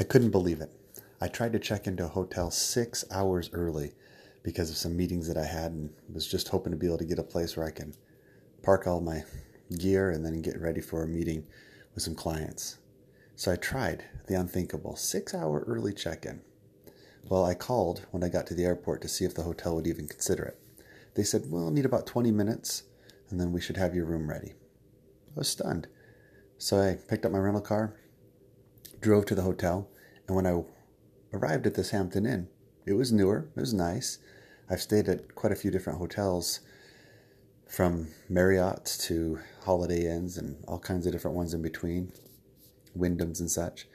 I couldn't believe it. I tried to check into a hotel six hours early because of some meetings that I had and was just hoping to be able to get a place where I can park all my gear and then get ready for a meeting with some clients. So I tried the unthinkable six hour early check in. Well, I called when I got to the airport to see if the hotel would even consider it. They said, Well, need about 20 minutes and then we should have your room ready. I was stunned. So I picked up my rental car, drove to the hotel, and when I arrived at this Hampton Inn, it was newer, it was nice. I've stayed at quite a few different hotels from Marriott's to Holiday Inns and all kinds of different ones in between, Wyndham's and such.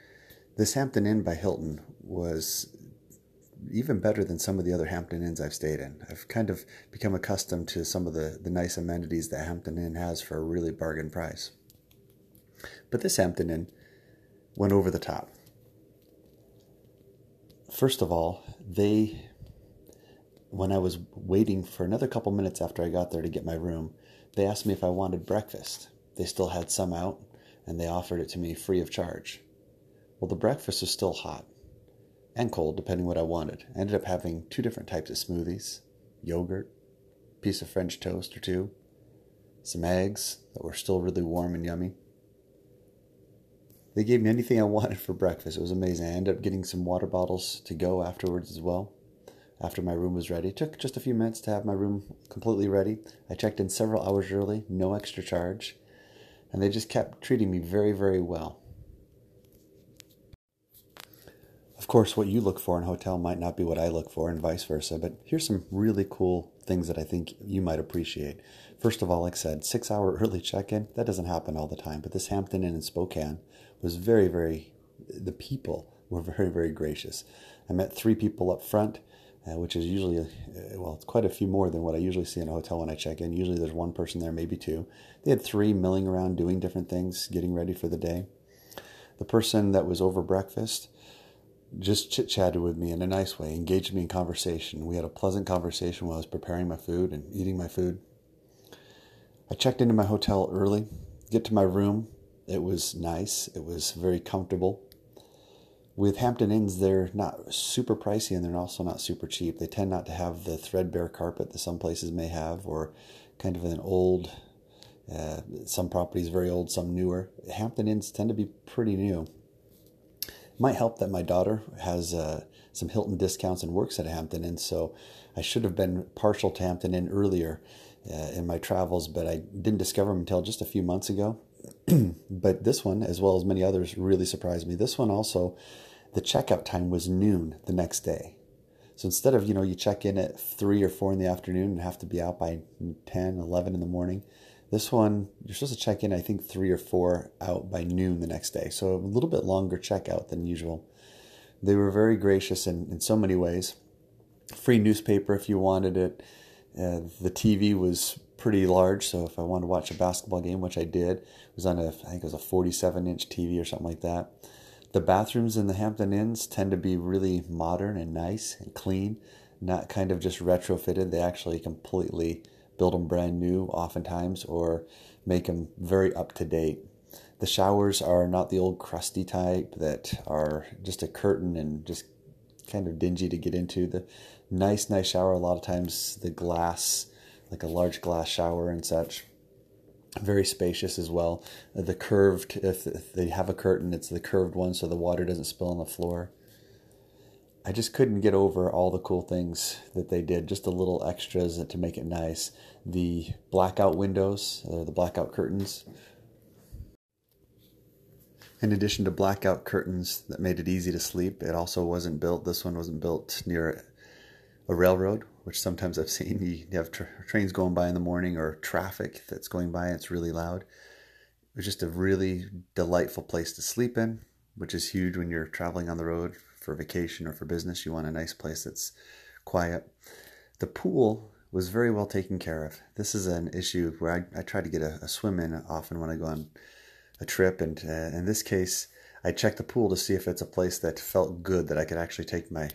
This Hampton Inn by Hilton was even better than some of the other Hampton Inns I've stayed in. I've kind of become accustomed to some of the, the nice amenities that Hampton Inn has for a really bargain price. But this Hampton Inn went over the top. First of all, they, when I was waiting for another couple minutes after I got there to get my room, they asked me if I wanted breakfast. They still had some out, and they offered it to me free of charge. Well, the breakfast was still hot and cold, depending what I wanted. I ended up having two different types of smoothies yogurt, piece of French toast or two, some eggs that were still really warm and yummy. They gave me anything I wanted for breakfast. It was amazing. I ended up getting some water bottles to go afterwards as well. After my room was ready, it took just a few minutes to have my room completely ready. I checked in several hours early, no extra charge, and they just kept treating me very, very well. Of course, what you look for in a hotel might not be what I look for, and vice versa, but here's some really cool things that I think you might appreciate. First of all, like I said, six hour early check in, that doesn't happen all the time, but this Hampton Inn in Spokane was very, very, the people were very, very gracious. I met three people up front, uh, which is usually, uh, well, it's quite a few more than what I usually see in a hotel when I check in. Usually there's one person there, maybe two. They had three milling around doing different things, getting ready for the day. The person that was over breakfast, just chit chatted with me in a nice way, engaged me in conversation. We had a pleasant conversation while I was preparing my food and eating my food. I checked into my hotel early, get to my room. It was nice, it was very comfortable. With Hampton Inns, they're not super pricey and they're also not super cheap. They tend not to have the threadbare carpet that some places may have, or kind of an old, uh, some properties very old, some newer. Hampton Inns tend to be pretty new might help that my daughter has uh, some Hilton discounts and works at Hampton Inn, so I should have been partial to Hampton Inn earlier uh, in my travels, but I didn't discover them until just a few months ago. but this one, as well as many others, really surprised me. This one also, the checkout time was noon the next day. So instead of, you know, you check in at 3 or 4 in the afternoon and have to be out by 10, 11 in the morning, this one, you're supposed to check in, I think, three or four out by noon the next day. So a little bit longer checkout than usual. They were very gracious in, in so many ways. Free newspaper if you wanted it. Uh, the TV was pretty large, so if I wanted to watch a basketball game, which I did, it was on a, I think it was a 47 inch TV or something like that. The bathrooms in the Hampton Inns tend to be really modern and nice and clean, not kind of just retrofitted. They actually completely build them brand new oftentimes or make them very up to date. The showers are not the old crusty type that are just a curtain and just kind of dingy to get into. The nice, nice shower, a lot of times the glass, like a large glass shower and such. Very spacious as well. The curved, if they have a curtain, it's the curved one so the water doesn't spill on the floor. I just couldn't get over all the cool things that they did, just the little extras to make it nice. The blackout windows, uh, the blackout curtains. In addition to blackout curtains that made it easy to sleep, it also wasn't built, this one wasn't built near a railroad, which sometimes I've seen. You have tra- trains going by in the morning or traffic that's going by and it's really loud. It was just a really delightful place to sleep in, which is huge when you're traveling on the road for vacation or for business. You want a nice place that's quiet. The pool was very well taken care of. This is an issue where I, I try to get a, a swim in often when I go on a trip. And uh, in this case, I checked the pool to see if it's a place that felt good, that I could actually take my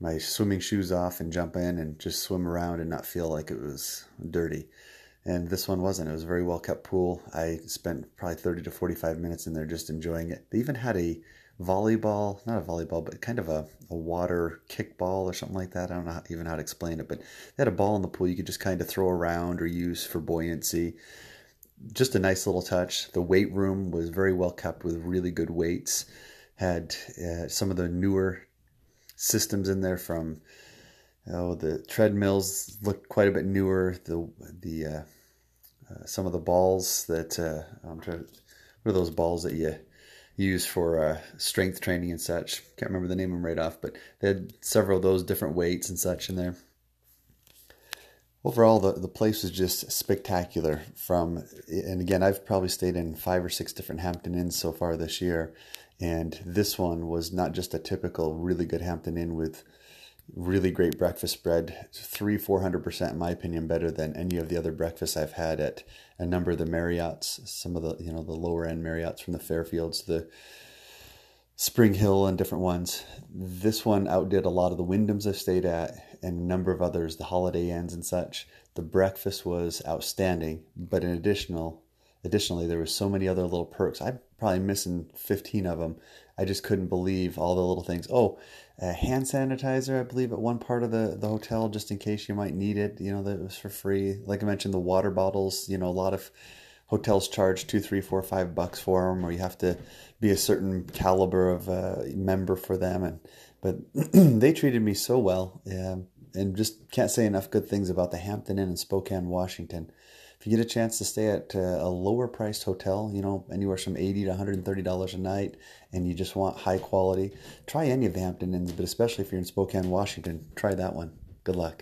my swimming shoes off and jump in and just swim around and not feel like it was dirty. And this one wasn't. It was a very well kept pool. I spent probably 30 to 45 minutes in there just enjoying it. They even had a volleyball, not a volleyball, but kind of a, a water kickball or something like that. I don't know how, even how to explain it, but they had a ball in the pool you could just kind of throw around or use for buoyancy. Just a nice little touch. The weight room was very well kept with really good weights. Had uh, some of the newer systems in there from oh the treadmills looked quite a bit newer. The the uh, uh, some of the balls that uh, I'm trying. To what are those balls that you use for uh, strength training and such? Can't remember the name of them right off, but they had several of those different weights and such in there. Overall, the, the place was just spectacular. From and again, I've probably stayed in five or six different Hampton Inns so far this year, and this one was not just a typical really good Hampton Inn with really great breakfast spread, three, four hundred percent, in my opinion, better than any of the other breakfasts I've had at a number of the Marriotts, some of the you know the lower end Marriotts from the Fairfields, the Spring Hill, and different ones. This one outdid a lot of the Wyndhams I've stayed at, and a number of others, the Holiday Inns and such. The breakfast was outstanding, but an additional, additionally, there were so many other little perks. I'm probably missing fifteen of them. I just couldn't believe all the little things. Oh, hand sanitizer, I believe, at one part of the, the hotel, just in case you might need it. You know, that was for free. Like I mentioned, the water bottles, you know, a lot of hotels charge two, three, four, five bucks for them, or you have to be a certain caliber of uh, member for them. And But they treated me so well. Yeah, and just can't say enough good things about the Hampton Inn in Spokane, Washington if you get a chance to stay at uh, a lower priced hotel, you know, anywhere from 80 to $130 a night, and you just want high quality, try any of the Hampton Inns, but especially if you're in Spokane, Washington, try that one. Good luck.